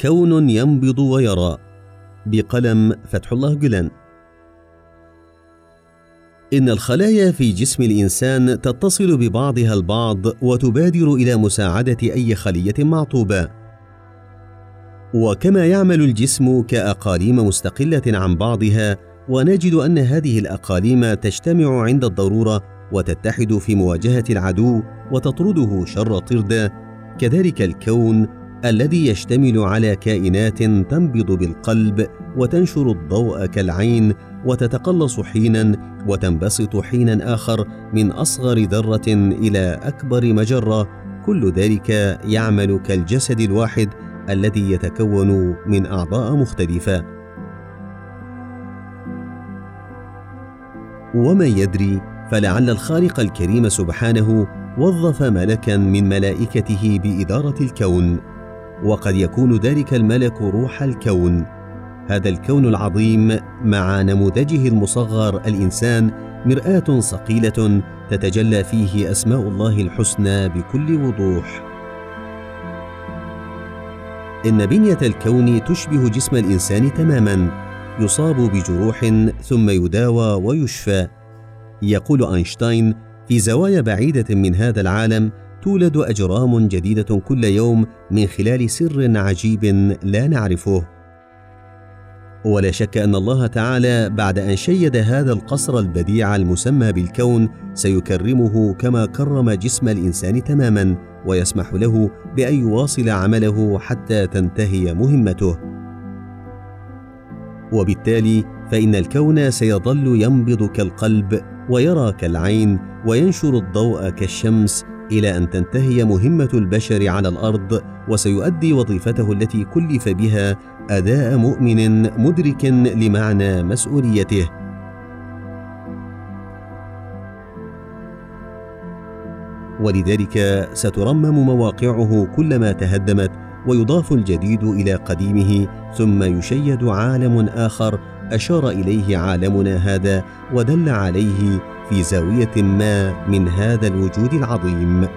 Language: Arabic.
كون ينبض ويرى. بقلم فتح الله جلان إن الخلايا في جسم الإنسان تتصل ببعضها البعض وتبادر إلى مساعدة أي خلية معطوبة. وكما يعمل الجسم كأقاليم مستقلة عن بعضها، ونجد أن هذه الأقاليم تجتمع عند الضرورة وتتحد في مواجهة العدو وتطرده شر طردة، كذلك الكون الذي يشتمل على كائنات تنبض بالقلب وتنشر الضوء كالعين وتتقلص حينا وتنبسط حينا آخر من أصغر ذرة إلى أكبر مجرة. كل ذلك يعمل كالجسد الواحد الذي يتكون من أعضاء مختلفة. ومن يدري فلعل الخالق الكريم سبحانه وظف ملكا من ملائكته بإدارة الكون. وقد يكون ذلك الملك روح الكون. هذا الكون العظيم مع نموذجه المصغر الإنسان مرآة صقيله تتجلى فيه أسماء الله الحسنى بكل وضوح. إن بنية الكون تشبه جسم الإنسان تماما يصاب بجروح ثم يداوى ويشفى. يقول أينشتاين في زوايا بعيدة من هذا العالم تولد أجرام جديدة كل يوم من خلال سر عجيب لا نعرفه. ولا شك أن الله تعالى بعد أن شيد هذا القصر البديع المسمى بالكون سيكرمه كما كرم جسم الإنسان تماما ويسمح له بأن يواصل عمله حتى تنتهي مهمته. وبالتالي فإن الكون سيظل ينبض كالقلب ويرى كالعين وينشر الضوء كالشمس إلى أن تنتهي مهمة البشر على الأرض وسيؤدي وظيفته التي كلف بها أداء مؤمن مدرك لمعنى مسؤوليته. ولذلك سترمم مواقعه كلما تهدمت ويضاف الجديد إلى قديمه ثم يشيد عالم آخر أشار إليه عالمنا هذا ودل عليه في زاوية ما من هذا الوجود العظيم.